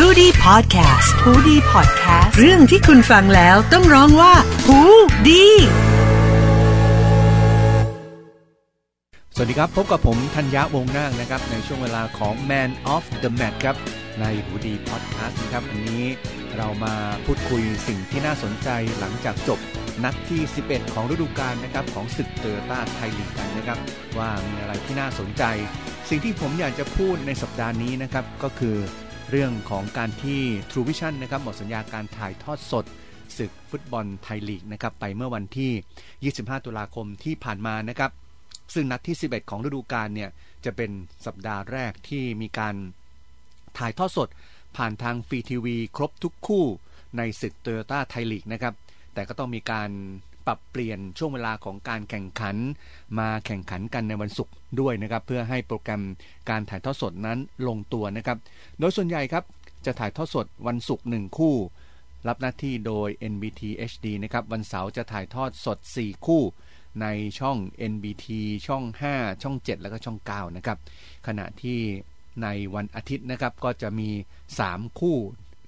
h o ดี้พอดแคสต์ฮูดี้พอดแคสต์เรื่องที่คุณฟังแล้วต้องร้องว่าหูดีสวัสดีครับ พบกับผมธัญญะวงนาคนะครับ ในช่วงเวลาของ Man of the Match ครับ ในหูดีพอดแคสต์นะครับวันนี้เรามาพูดคุยสิ่งที่น่าสนใจหลังจากจบนัดที่ 11 ของฤดูกาลนะครับ ของศึกโตโยต้าไทยลีกกันนะครับ ว่ามีอะไรที่น่าสนใจ สิ่งที่ผมอยากจะพูดในสัปดาห์นี้นะครับ ก็คือ เรื่องของการที่ True Vision นะครับหมดสัญญาการถ่ายทอดสดศึกฟุตบอลไทยลีกนะครับไปเมื่อวันที่ 25 ตุลาคมที่ผ่านมานะครับ ซึ่งนัดที่ 11 ของฤดูกาลเนี่ยจะเป็นสัปดาห์แรกที่มีการถ่ายทอดสด ผ่านทางฟรีทีวี ครบทุกคู่ในศึกโตโยต้าไทยลีกนะครับแต่ก็ต้องมีการ ปรับเปลี่ยนช่วงเวลาของการแข่งขัน มาแข่งขันกันในวันศุกร์ด้วยนะครับ เพื่อให้โปรแกรมการถ่ายทอดสดนั้นลงตัวนะครับ โดยส่วนใหญ่ครับจะถ่ายทอดสดวันศุกร์หนึ่งคู่ รับหน้าที่โดย NBT HD นะครับวันเสาร์จะถ่ายทอดสด 4 คู่ในช่อง NBT ช่อง 5 ช่อง 7 แล้วก็ช่อง 9 นะครับ ขณะที่ในวันอาทิตย์นะครับก็จะมี 3 คู่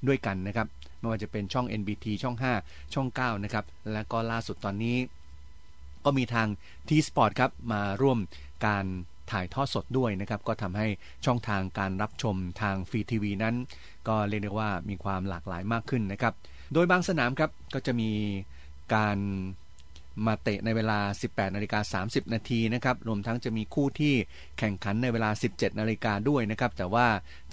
ด้วยกันนะครับ ไม่ว่าจะเป็นช่อง NBT ช่อง 5 ช่อง 9 นะครับ และก็ล่าสุดตอนนี้ ก็มีทาง T Sport ครับ มาร่วมการถ่ายทอดสดด้วยนะครับ ก็ทำให้ช่องทางการรับชมทางฟรีทีวีนั้น ก็เรียกได้ว่ามีความหลากหลายมากขึ้นนะครับ โดยบางสนามครับ ก็จะมีการมาเตะในเวลา 18นาฬิกา30 นาทีนะครับ รวมทั้งจะมีคู่ที่แข่งขันในเวลา 17นาฬิกาด้วยนะครับ แต่ว่า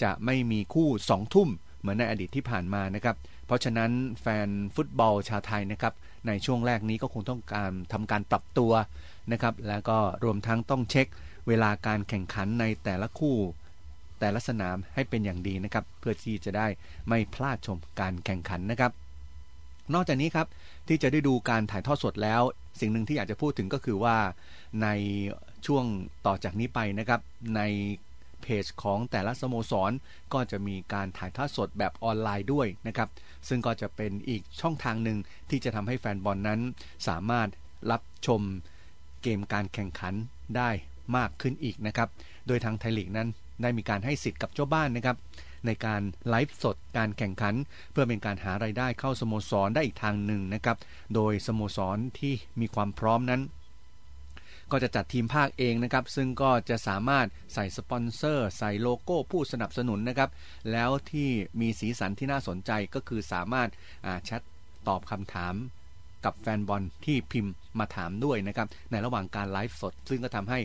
จะไม่มีคู่ 2 ทุ่มเหมือนในอดีตที่ผ่านมานะครับ เพราะฉะนั้นแฟนฟุตบอลชาวไทยนะครับในช่วงแรกนี้ก็คงต้องการทำการปรับตัวนะครับแล้วก็รวมทั้งต้องเช็คเวลาการแข่งขันในแต่ละคู่แต่ละสนามให้เป็นอย่างดีนะครับ เพื่อที่จะได้ไม่พลาดชมการแข่งขันนะครับ นอกจากนี้ครับที่จะได้ดูการถ่ายทอดสดแล้ว สิ่งหนึ่งที่อยากจะพูดถึงก็คือว่าในช่วงต่อจากนี้ไปนะครับ ใน เพจของแต่ละสโมสร ก็จะมีการถ่ายทอดสดแบบออนไลน์ด้วยนะครับ ซึ่งก็จะเป็นอีกช่องทางหนึ่งที่จะทำให้แฟนบอลนนั้น สามารถรับชมเกมการแข่งขันได้มากขึ้นอีกนะครับ โดยทางไทยลีกนั้นได้มีการให้สิทธิ์กับเจ้าบ้านนะครับในการไลฟ์สดการแข่งขัน เพื่อเป็นการหาไรายได้เข้าสโมสรได้อีกทางหนึ่งนะครับ โดยสโมสรที่มีความพร้อมนั้น ก็จะจัดทีมพากย์เองนะครับ ซึ่งก็จะสามารถใส่สปอนเซอร์ ใส่โลโก้ผู้สนับสนุนนะครับ แล้วที่มีสีสันที่น่าสนใจก็คือสามารถแชทตอบคำถามกับแฟนบอลที่พิมพ์มาถามด้วยนะครับ ในระหว่างการไลฟ์สด ซึ่งก็ทำให้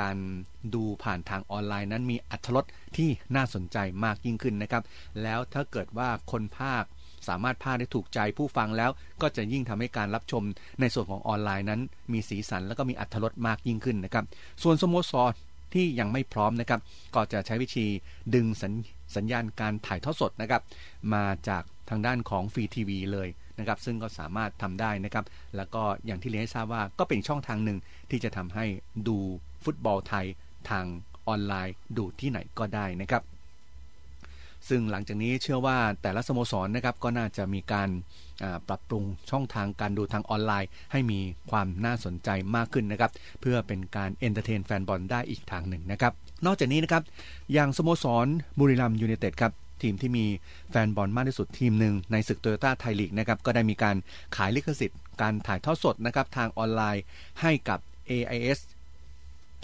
การดูผ่านทางออนไลน์นั้นมีอรรถรสที่น่าสนใจมากยิ่งขึ้นนะครับ แล้วถ้าเกิดว่าคนพากย์ สามารถพาได้ถูกใจผู้ฟังแล้ว ก็จะยิ่งทำให้การรับชมในส่วนของออนไลน์นั้น มีสีสันแล้วก็มีอัตรสมากยิ่งขึ้นนะครับ ส่วนสโมสรที่ยังไม่พร้อมนะครับ ก็จะใช้วิธีดึงสัญสญญาณการถ่ายทอดสดนะครับ มาจากทางด้านของฟรีทีวีเลยนะครับซึ่งก็สามารถทำได้นะครับ แล้วก็อย่างที่เรียนให้ทราบว่าก็เป็นช่องทางหนึ่งที่จะทำให้ดูฟุตบอลไทยทางออนไลน์ดูที่ไหนก็ได้นะครับ ซึ่งหลังจากนี้เชื่อว่าแต่ละสโมสรนะครับก็น่าจะมีการปรับปรุงช่องทางการดูทางออนไลน์ ให้มีความน่าสนใจมากขึ้นนะครับเพื่อเป็นการ entertain แฟนบอลได้อีกทางหนึ่งนะครับนอกจากนี้นะครับอย่างสโมสรบุรีรัมย์ยูไนเต็ดครับทีมที่มีแฟนบอลมากที่สุดทีมหนึ่งในศึกโตโยต้าไทยลีกนะครับก็ได้มีการขายลิขสิทธิ์ การถ่ายทอดสดนะครับทางออนไลน์ให้กับ AIS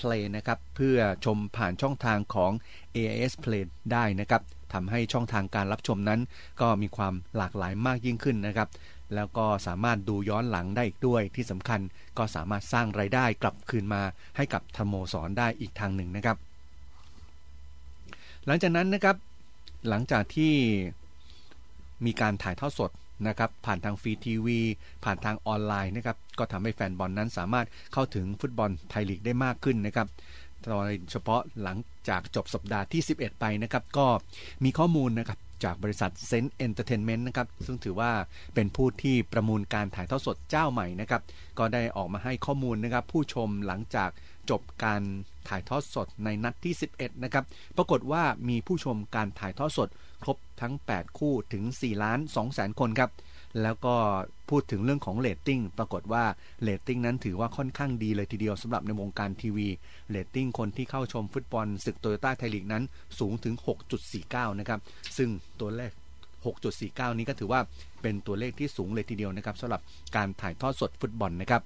Play นะครับเพื่อชมผ่านช่องทางของ AIS Play ได้นะครับ ทำให้ช่องทางการรับชมนั้น ก็มีความหลากหลายมากยิ่งขึ้นนะครับ แล้วก็สามารถดูย้อนหลังได้อีกด้วยที่สำคัญก็สามารถสร้างไรายได้กลับคืนมาให้กับธโมสรได้อีกทางหนึ่งนะครับ หลังจากนั้นนะครับ หลังจากที่มีการถ่ายทอดสดนะครับผ่านทางฟรีทีวี ผ่านทางออนไลน์นะครับก็ทำให้แฟนบอลนั้นสามารถเข้าถึงฟุตบอลไทยลีกได้มากขึ้นนะครับโดยเฉพาะหลัง จากจบสัปดาห์ที่ 11 ไปนะครับ ก็มีข้อมูลนะครับจากบริษัทเซ้นส์เอนเตอร์เทนเมนต์นะครับ ซึ่งถือว่าเป็นผู้ที่ประมูลการถ่ายทอดสดเจ้าใหม่นะครับ ก็ได้ออกมาให้ข้อมูลนะครับ ผู้ชมหลังจากจบการถ่ายทอดสดในนัดที่ 11 นะครับ ปรากฏว่ามีผู้ชมการถ่ายทอดสด ครบทั้ง 8 คู่ถึง 4 ล้าน2แสนคนครับ แล้วก็พูดถึงเรื่องของเรตติ้งปรากฏว่าเรตติ้งนั้นถือว่าค่อนข้างดีเลยทีเดียวสำหรับในวงการทีวีเรตติ้งคนที่เข้าชมฟุตบอลศึกโตโยต้าไทยลีกนั้นสูงถึง 6.49 นะครับ ซึ่งตัวเลข 6.49 นี้ก็ถือว่าเป็นตัวเลขที่สูงเลยทีเดียวนะครับสำหรับการถ่ายทอดสดฟุตบอลนะครับ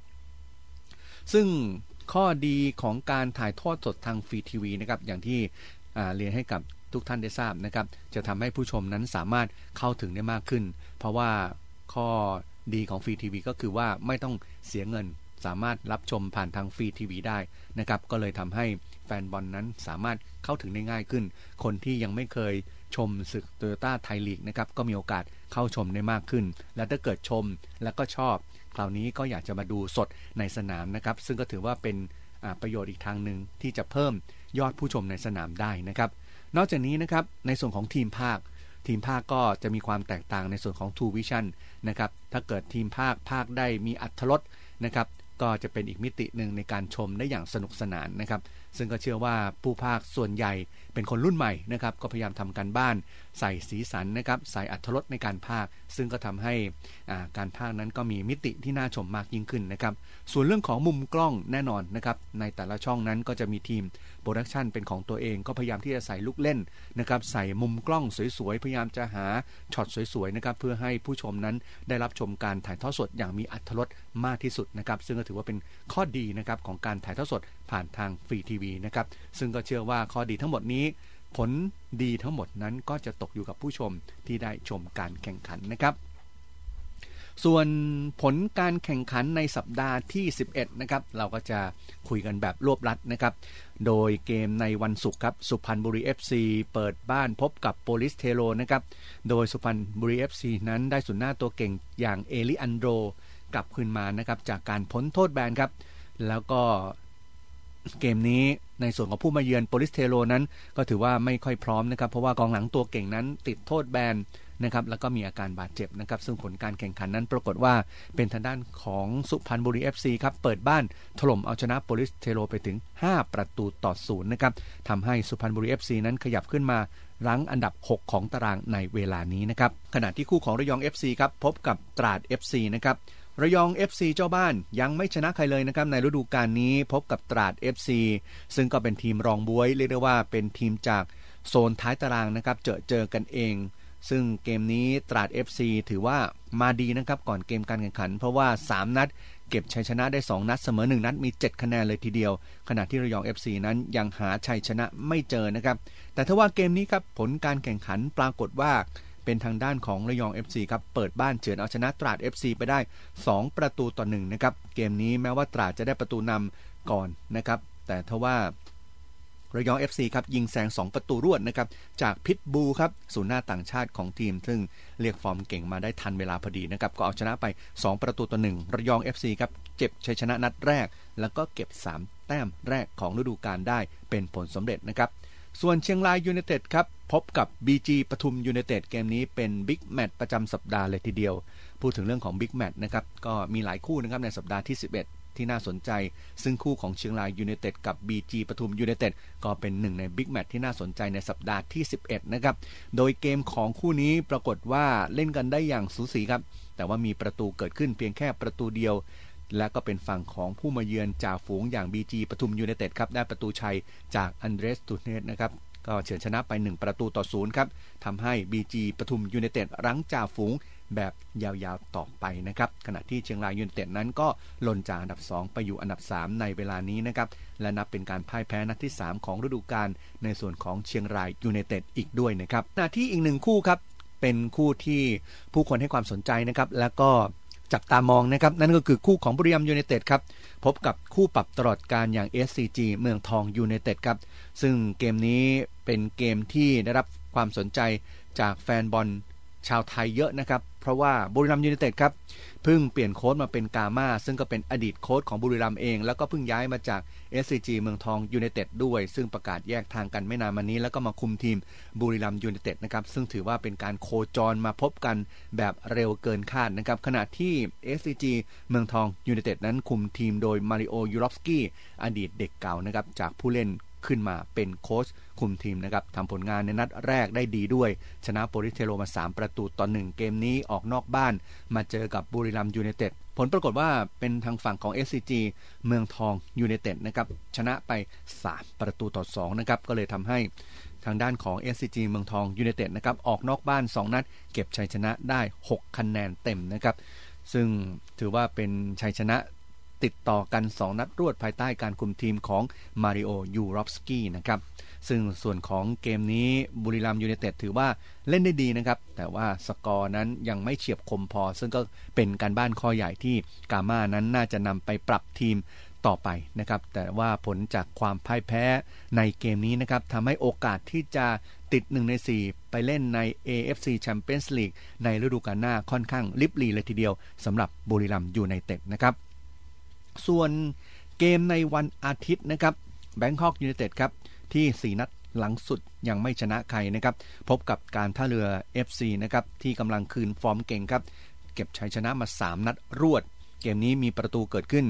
ซึ่งข้อดีของการถ่ายทอดสดทางฟรีทีวีนะครับอย่างที่เรียนให้กับทุกท่านได้ทราบนะครับ จะทำให้ผู้ชมนั้นสามารถเข้าถึงได้มากขึ้น เพราะว่า ข้อดีของฟรีทีวีก็คือว่าไม่ต้องเสียเงินสามารถรับชมผ่านทางฟรีทีวีได้นะครับ ก็เลยทำให้แฟนบอลนนั้นสามารถเข้าถึงได้ง่ายขึ้น คนที่ยังไม่เคยชมศึกโตโยต้าไทยลีกนะครับก็มีโอกาสเข้าชมได้มากขึ้น และถ้าเกิดชมแล้วก็ชอบ คราวนี้ก็อยากจะมาดูสดในสนามนะครับ ซึ่งก็ถือว่าเป็นประโยชน์อีกทางหนึ่งที่จะเพิ่มยอดผู้ชมในสนามได้นะครับ นอกจากนี้นะครับในส่วนของทีมภาค ทีมภาคก็จะมีความแตกต่างในส่วนของ True Vision นะครับ ถ้าเกิดทีมภาคภาคได้มีอัตรสนะครับ ก็จะเป็นอีกมิติหนึ่งในการชมได้อย่างสนุกสนานนะครับ ซึ่งก็เชื่อว่าผู้ภาคส่วนใหญ่ เป็นคนรุ่นใหม่นะครับก็พยายามทำการบ้านใส่สีสันนะครับใส่อัตรสในการภาค ซึ่งก็ทำให้การภาคนั้นก็มีมิติที่น่าชมมากยิ่งขึ้นนะครับส่วนเรื่องของมุมกล้องแน่นอนนะครับในแต่ละช่องนั้นก็จะมีทีม production เป็นของตัวเอง ก็พยายามที่จะใส่ลูกเล่นนะครับใส่มุมกล้องสวยๆพยายามจะหาช็อตสวยๆนะครับเพื่อให้ผู้ชมนั้นได้รับชมการถ่ายทอดสดอย่างมีอรรถรสมากที่สุดนะครับซึ่งก็ถือว่าเป็นข้อดีนะครับของการถ่ายทอดสดผ่านทางฟรีทีวีนะครับซึ่งก็เชื่อว่าข้อดีทั้งหมดนี้ ผลดีทั้งหมดนั้นก็จะตกอยู่กับผู้ชมที่ได้ชมการแข่งขันนะครับ ส่วนผลการแข่งขันในสัปดาห์ที่ 11 นะครับ เราก็จะคุยกันแบบรวบรัดนะครับ โดยเกมในวันศุกร์ครับ สุพรรณบุรี FC เปิดบ้านพบกับโปลิศเทโรนะครับ โดยสุพรรณบุรี FC นั้นได้ศูนย์หน้าตัวเก่งอย่างเอเลียนโดรกลับคืนมานะครับจากการพ้นโทษแบนครับ แล้วก็ เกมนี้ในส่วนของผู้มาเยือนโปลิศเทโรนั้น ก็ถือว่าไม่ค่อยพร้อมนะครับ เพราะว่ากองหลังตัวเก่งนั้นติดโทษแบนนะครับแล้วก็มีอาการบาดเจ็บนะครับ ซึ่งผลการแข่งขันนั้นปรากฏว่าเป็นทางด้านของสุพรรณบุรี FC ครับ เปิดบ้านถล่มเอาชนะโปลิสเทโรไปถึง 5 ประตูต่อศูนย์นะครับทำให้สุพรรณบุรี FC นั้นขยับขึ้นมารั้งอันดับ 6 ของตารางในเวลานี้นะครับขณะที่คู่ของระยอง FC ครับพบกับตราด FC นะครับ ระยอง FC เจ้าบ้านยังไม่ชนะใครเลยนะครับในฤดูกาลนี้พบกับตราด FC ซึ่งก็เป็นทีมรองบวย เรียกได้ว่าเป็นทีมจากโซนท้ายตารางนะครับเจอเจอกันเอง ซึ่งเกมนี้ตราด FC ถือว่ามาดีนะครับก่อนเกมการแข่งขัน เพราะว่า 3 นัดเก็บชัยชนะได้ 2 นัดเสมอ 1 นัดมี 7 คะแนนเลยทีเดียว ขณะที่ระยอง FC นั้นยังหาชัยชนะไม่เจอนะครับแต่ถ้าว่าเกมนี้ครับผลการแข่งขันปรากฏว่า เป็นทางด้านของระยอง FC ครับเปิดบ้านเฉือนเอาชนะตราด FC ไปได้ 2 ประตูต่อ1นะครับเกมนี้แม้ว่าตราดจะได้ประตูนำก่อนนะครับ แต่ทว่าระยอง FC ครับยิงแซง 2 ประตูรวดนะครับจากพิตบูลครับศูนย์หน้าต่างชาติของทีม ซึ่งเรียกฟอร์มเก่งมาได้ทันเวลาพอดีนะครับก็เอาชนะไป 2 ประตูต่อ1ระยอง FC ครับเก็บชัยชนะนัดแรก แล้วก็เก็บ 3 แต้มแรกของฤดูกาลได้เป็นผลสำเร็จนะครับ ส่วนเชียงรายยูไนเต็ดครับ พบกับ BG ปทุมยูไนเต็ดเกมนี้เป็นบิ๊กแมตช์ประจำสัปดาห์เลยทีเดียว พูดถึงเรื่องของบิ๊กแมตช์นะครับ ก็มีหลายคู่นะครับในสัปดาห์ที่ 11 ที่น่าสนใจ ซึ่งคู่ของเชียงรายยูไนเต็ดกับ BG ปทุมยูไนเต็ดก็เป็นหนึ่งในบิ๊กแมตช์ที่น่าสนใจในสัปดาห์ที่ 11 นะครับ โดยเกมของคู่นี้ปรากฏว่าเล่นกันได้อย่างสูสีครับ แต่ว่ามีประตูเกิดขึ้นเพียงแค่ประตูเดียว และก็เป็นฝั่งของผู้มาเยือนจ่าฝูงอย่าง BG ปทุมยูไนเต็ดครับได้ประตูชัยจากอันเดรสตูเญซนะครับก็เฉือนชนะไป 1 ประตูต่อศูนย์ครับทำให้ BG ปทุมยูไนเต็ดรั้งจ่าฝูงแบบยาวๆต่อไปนะครับ ขณะที่เชียงรายยูไนเต็ดนั้นก็หล่นจากอันดับ 2 ไปอยู่อันดับ 3 ในเวลานี้นะครับ และนับเป็นการพ่ายแพ้นัดที่ 3 ของฤดูกาลในส่วนของเชียงรายยูไนเต็ดอีกด้วยนะครับ ขณะที่อีกหนึ่งคู่ครับ เป็นคู่ที่ผู้คนให้ความสนใจนะครับ แล้วก็ จับตามองนะครับ นั่นก็คือคู่ของบุรีรัมย์ยูไนเต็ดครับ พบกับคู่ปรับตลอดกาลอย่าง SCG เมืองทองยูไนเต็ดครับ ซึ่งเกมนี้เป็นเกมที่ได้รับความสนใจจากแฟนบอล ชาวไทยเยอะนะครับ เพราะว่าบุรีรัมย์ยูไนเต็ดครับเพิ่งเปลี่ยนโค้ชมาเป็นกาม่าซึ่งก็เป็นอดีตโค้ชของบุรีรัมย์เอง แล้วก็เพิ่งย้ายมาจาก SCG เมืองทองยูไนเต็ดด้วย ซึ่งประกาศแยกทางกันไม่นานมานี้ แล้วก็มาคุมทีมบุรีรัมย์ยูไนเต็ดนะครับซึ่งถือว่าเป็นการโคจรมาพบกันแบบเร็วเกินคาดนะครับขณะที่ SCG เมืองทองยูไนเต็ดนั้นคุมทีมโดยมาริโอยูรอฟสกี้อดีตเด็กเก่านะครับจากผู้เล่น ขึ้นมาเป็นโค้ชคุมทีมนะครับทำผลงานในนัดแรกได้ดีด้วย ชนะโปลิศเทโรมา 3 ประตูต่อ 1 เกมนี้ออกนอกบ้าน มาเจอกับบุรีรัมย์ยูไนเต็ดผลปรากฏว่าเป็นทางฝั่งของ SCG เมืองทองยูไนเต็ดนะครับชนะไป 3 ประตูต่อ 2 นะครับ ก็เลยทำให้ทางด้านของ SCG เมืองทองยูไนเต็ดนะครับออกนอกบ้าน 2 นัด เก็บชัยชนะได้ 6 คะแนนเต็มนะครับ ซึ่งถือว่าเป็นชัยชนะ ติดต่อกัน 2 นัดรวดภายใต้การคุมทีมของมาริโอยูรอฟสกี้นะครับซึ่งส่วนของเกมนี้บุรีรัมย์ยูไนเต็ดถือว่าเล่นได้ดีนะครับ แต่ว่าสกอร์นั้นยังไม่เฉียบคมพอ ซึ่งก็เป็นการบ้านข้อใหญ่ที่กาม่านั้นน่าจะนำไปปรับทีมต่อไปนะครับ แต่ว่าผลจากความพ่ายแพ้ในเกมนี้นะครับทำให้โอกาสที่จะติด 1 ใน 4 ไปเล่นใน AFC Champions League ในฤดูกาลหน้าค่อนข้างลิบลีเลยทีเดียวสำหรับบุรีรัมยูไนเต็ดนะครับ ส่วนเกมในวันอาทิตย์นะครับแบงคอกยูเนเต็ดครับที่ 4 นัดหลังสุดยังไม่ชนะใครนะครับ พบกับการท่าเรือ FC นะครับที่กำลังคืนฟอร์มเก่งครับ เก็บชัยชนะมา 3 นัดรวด เกมนี้มีประตูเกิดขึ้น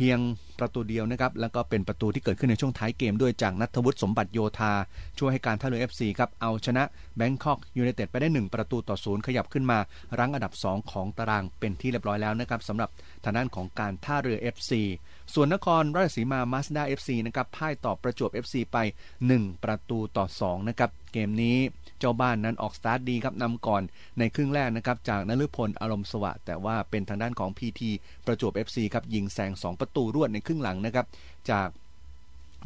พียงประตูเดียวนะครับ แล้วก็เป็นประตูที่เกิดขึ้นในช่วงท้ายเกมด้วยจากนัทวุฒิสมบัติโยธา ช่วยให้การท่าเรือ FC ครับเอาชนะแบงคอกยูไนเต็ดไปได้ 1 ประตูต่อศูนย์ขยับขึ้นมา รั้งอันดับ 2 ของตารางเป็นที่เรียบร้อยแล้วนะครับสำหรับทางด้านของการท่าเรือ FC ส่วนนครราชสีมามาสด้า FC นะครับพ่ายต่อประจวบ FC ไป 1 ประตูต่อ2นะครับเกมนี้ เจ้าบ้านนั้นออกสตาร์ทดีครับนำก่อนในครึ่งแรกนะครับจากนฤพลอารมณ์สวัสดิ์แต่ว่าเป็นทางด้านของ PT ประจวบ FC ครับยิงแซง2 ประตูรวดในครึ่งหลังนะครับจาก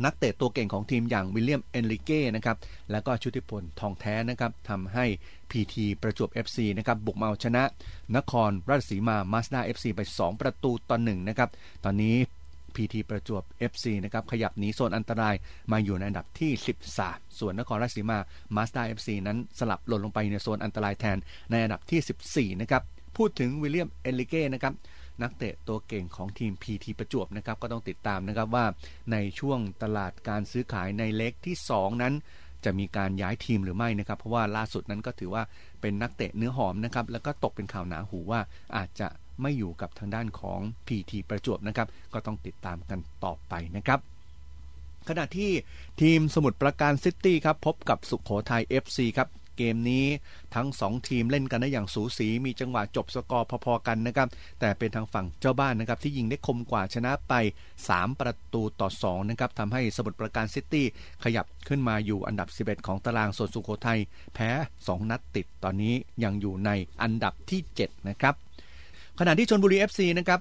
นักเตะตัวเก่งของทีมอย่างวิลเลียมเอนริเก้นะครับ แล้วก็ชุติพลทองแท้นะครับทำให้ PT ประจวบ FC นะครับ บุกมาเอาชนะ นครราชสีมามาสด้า FC ไป 2 ประตูต่อ1นะครับ ตอนนี้ PT ประจวบ FC นะครับขยับหนีโซนอันตรายมาอยู่ในอันดับที่ 13 ส่วนนครราชสีมามาสด้า FC นั้นสลับหล่นลงไปในโซนอันตรายแทนในอันดับที่ 14 นะครับ พูดถึงวิลเลียมเอนริเก้นะครับนักเตะตัวเก่งของทีม PT ประจวบนะครับก็ต้องติดตามนะครับว่าในช่วงตลาดการซื้อขายในเล็กที่ 2 นั้น จะมีการย้ายทีมหรือไม่นะครับ เพราะว่าล่าสุดนั้นก็ถือว่าเป็นนักเตะเนื้อหอมนะครับแล้วก็ตกเป็นข่าวหนาหูว่าอาจจะ ไม่อยู่กับทางด้านของ PT ประจวบนะครับ ก็ต้องติดตามกันต่อไปนะครับขณะที่ทีมสมุทรปราการซิตี้ครับพบกับสุขโขทัย FC ครับเกมนี้ทั้ง 2 ทีมเล่นกันได้อย่างสูสี มีจังหวะจบสกอร์พอๆกันนะครับ แต่เป็นทางฝั่งเจ้าบ้านนะครับที่ยิงได้คมกว่าชนะไป 3 ประตูต่อ2นะครับทำให้สมุทรปราการซิตี้ขยับขึ้นมาอยู่อันดับ 11 ของตารางส่วนสุโขทัยแพ้ 2 นัดติดตอนนี้ยังอยู่ในอันดับที่ 7 นะครับ ขณะที่ชลบุรี FC นะครับ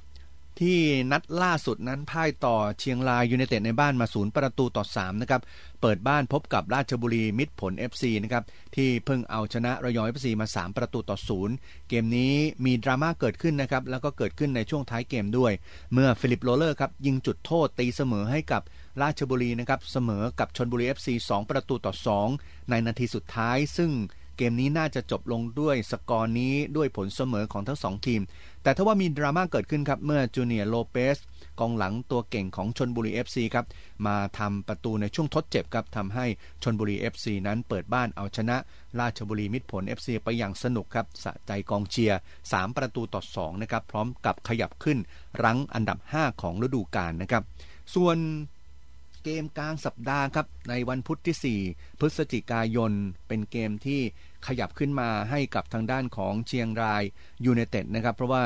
ที่นัดล่าสุดนั้นพ่ายต่อเชียงรายยูไนเต็ดในบ้านมาศูนย์ประตูต่อ3นะครับเปิดบ้านพบกับราชบุรีมิตรผล FC นะครับที่เพิ่งเอาชนะระยอง FC มา 3 ประตูต่อ0เกมนี้มีดราม่าเกิดขึ้นนะครับแล้วก็เกิดขึ้นในช่วงท้ายเกมด้วย เมื่อฟิลิปโรเลอร์ครับยิงจุดโทษตีเสมอให้กับราชบุรีนะครับเสมอกับชลบุรี FC 2 ประตูต่อ 2 ในนาทีสุดท้ายซึ่ง เกมนี้น่าจะจบลงด้วยสกอร์นี้ด้วยผลเสมอของทั้ง2ทีม แต่ถ้าว่ามีดราม่าเกิดขึ้นครับ เมื่อจูเนียร์โลเปสกองหลังตัวเก่งของชนบุรี FC ครับ มาทำประตูในช่วงทดเจ็บครับทำให้ชนบุรี FC นั้นเปิดบ้านเอาชนะ ราชบุรีมิตรผล FC ไปอย่างสนุกครับสะใจกองเชียร์ 3 ประตูต่อ2นะครับพร้อมกับขยับขึ้นรั้งอันดับ 5 ของฤดูกาลนะครับ ส่วน เกมกลางสัปดาห์ครับ ในวันพุธที่ 4 พฤศจิกายน เป็นเกมที่ขยับขึ้นมาให้กับทางด้านของเชียงรายยูไนเต็ดนะครับ เพราะว่า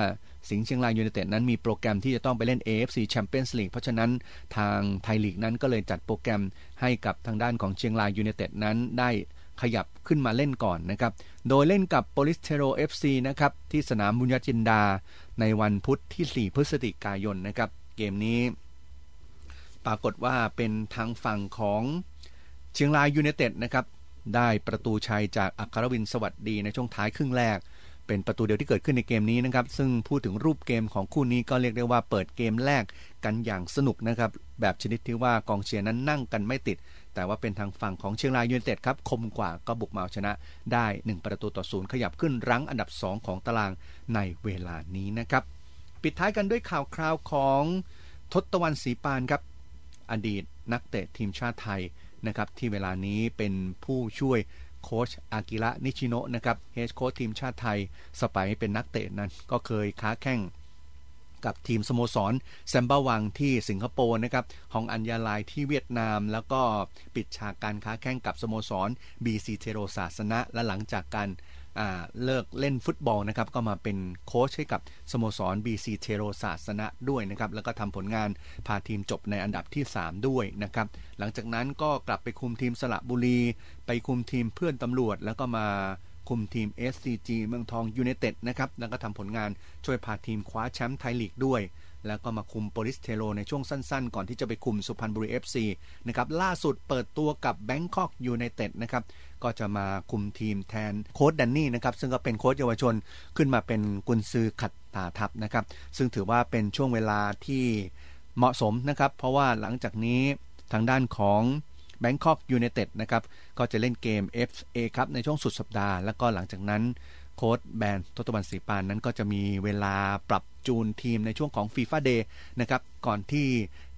สิงห์เชียงรายยูไนเต็ดนั้นมีโปรแกรมที่จะต้องไปเล่น AFC Champions League เพราะฉะนั้นทางไทยลีกนั้นก็เลยจัดโปรแกรมให้กับทางด้านของเชียงรายยูไนเต็ดนั้นได้ขยับขึ้นมาเล่นก่อนนะครับ โดยเล่นกับโปลิศเทโร FC นะครับที่สนามบุณยะจินดา ในวันพุธที่ 4 พฤศจิกายนนะครับ เกมนี้ ปรากฏว่าเป็นทางฝั่งของเชียงรายยูไนเต็ดนะครับ ได้ประตูชัยจากอัครวินทร์ สวัสดีในช่วงท้ายครึ่งแรก เป็นประตูเดียวที่เกิดขึ้นในเกมนี้นะครับ ซึ่งพูดถึงรูปเกมของคู่นี้ก็เรียกได้ว่าเปิดเกมแรกกันอย่างสนุกนะครับ แบบชนิดที่ว่ากองเชียร์นั้นนั่งกันไม่ติด แต่ว่าเป็นทางฝั่งของเชียงรายยูไนเต็ดครับ คมกว่าก็บุกมาชนะได้ 1 ประตูต่อศูนย์ขยับขึ้นรั้งอันดับ 2 ของตารางในเวลานี้นะครับ ปิดท้ายกันด้วยข่าวคราวของทชตวัน ศรีปานครับ อดีตนักเตะทีมชาติไทยนะครับที่เวลานี้เป็นผู้ช่วยโค้ชอากิระนิชิโนะนะครับเฮดโค้ชทีมชาติไทยสไปเป็นนักเตะนั้น ก็เคยค้าแข่งกับทีมสโมสรแซมบ้าวังที่สิงคโปร์นะครับฮองอัญญาลายที่เวียดนาม แล้วก็ปิดฉากการค้าแข่งกับสโมสร BC เทโรศาสนะและหลังจากการ เลิกเล่นฟุตบอลนะครับก็มาเป็นโค้ชให้กับสโมสร BC เทโรศาสนะด้วยนะครับแล้วก็ทำผลงานพาทีมจบในอันดับที่ 3 ด้วยนะครับหลังจากนั้นก็กลับไปคุมทีมสระบุรี ไปคุมทีมเพื่อนตำรวจ แล้วก็มาคุมทีม SCG เมืองทองยูไนเต็ดนะครับแล้วก็ทำผลงานช่วยพาทีมคว้าแชมป์ไทยลีกด้วย แล้วก็มาคุมโปลิศเทโรในช่วงสั้นๆ ก่อนที่จะไปคุมสุพรรณบุรี FC นะครับล่าสุดเปิดตัวกับแบงคอกยูไนเต็ดนะครับก็จะมาคุมทีมแทนโค้ชแดนนี่นะครับซึ่งก็เป็นโค้ชเยาวชนขึ้นมาเป็นกุนซือขัดตาทับนะครับซึ่งถือว่าเป็นช่วงเวลาที่เหมาะสมนะครับ เพราะว่าหลังจากนี้ทางด้านของ Bangkok United นะครับก็จะเล่นเกม FA ครับในช่วงสุดสัปดาห์ แล้วก็หลังจากนั้นโค้ดแบนทศบันสีปานนั้นก็จะมีเวลาปรับ จูนทีมในช่วงของ FIFA Day นะครับก่อนที่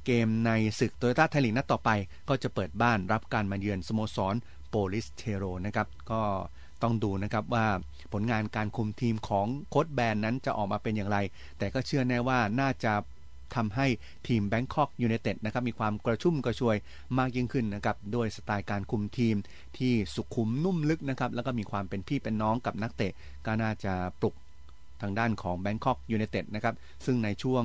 เกมในศึกโตโยต้าไทยลีกนัดต่อไป ก็จะเปิดบ้านรับการมาเยือนสโมสรโปลิศเทโรนะครับก็ต้องดูนะครับว่าผลงานการคุมทีมของโค้ชแบนนั้นจะออกมาเป็นอย่างไร แต่ก็เชื่อแน่ว่าน่าจะทำให้ทีมแบงคอกยูไนเต็ดนะครับมีความกระชุ่มกระชวยมากยิ่งขึ้นนะครับโดยสไตล์การคุมทีมที่สุขุมนุ่มลึกนะครับแล้วก็มีความเป็นพี่เป็นน้องกับนักเตะก็น่าจะปลุก ทางด้านของแบงคอกยูไนเต็ดนะครับ ซึ่งในช่วง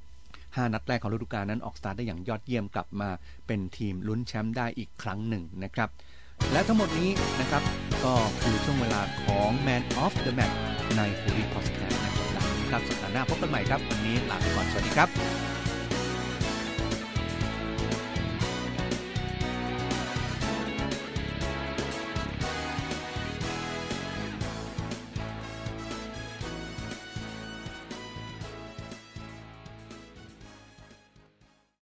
5 นัดแรกของฤดูกาลนั้นออกสตาร์ทได้อย่างยอดเยี่ยมกลับมาเป็นทีมลุ้นแชมป์ได้อีกครั้งหนึ่งนะครับ และทั้งหมดนี้นะครับ ก็คือช่วงเวลาของ Man of the Match ใน f ู d ี Podcast นะครับสัปดาห์หน้าพบกันใหม่ครับ วันนี้ลาไปก่อนสวัสดีครับ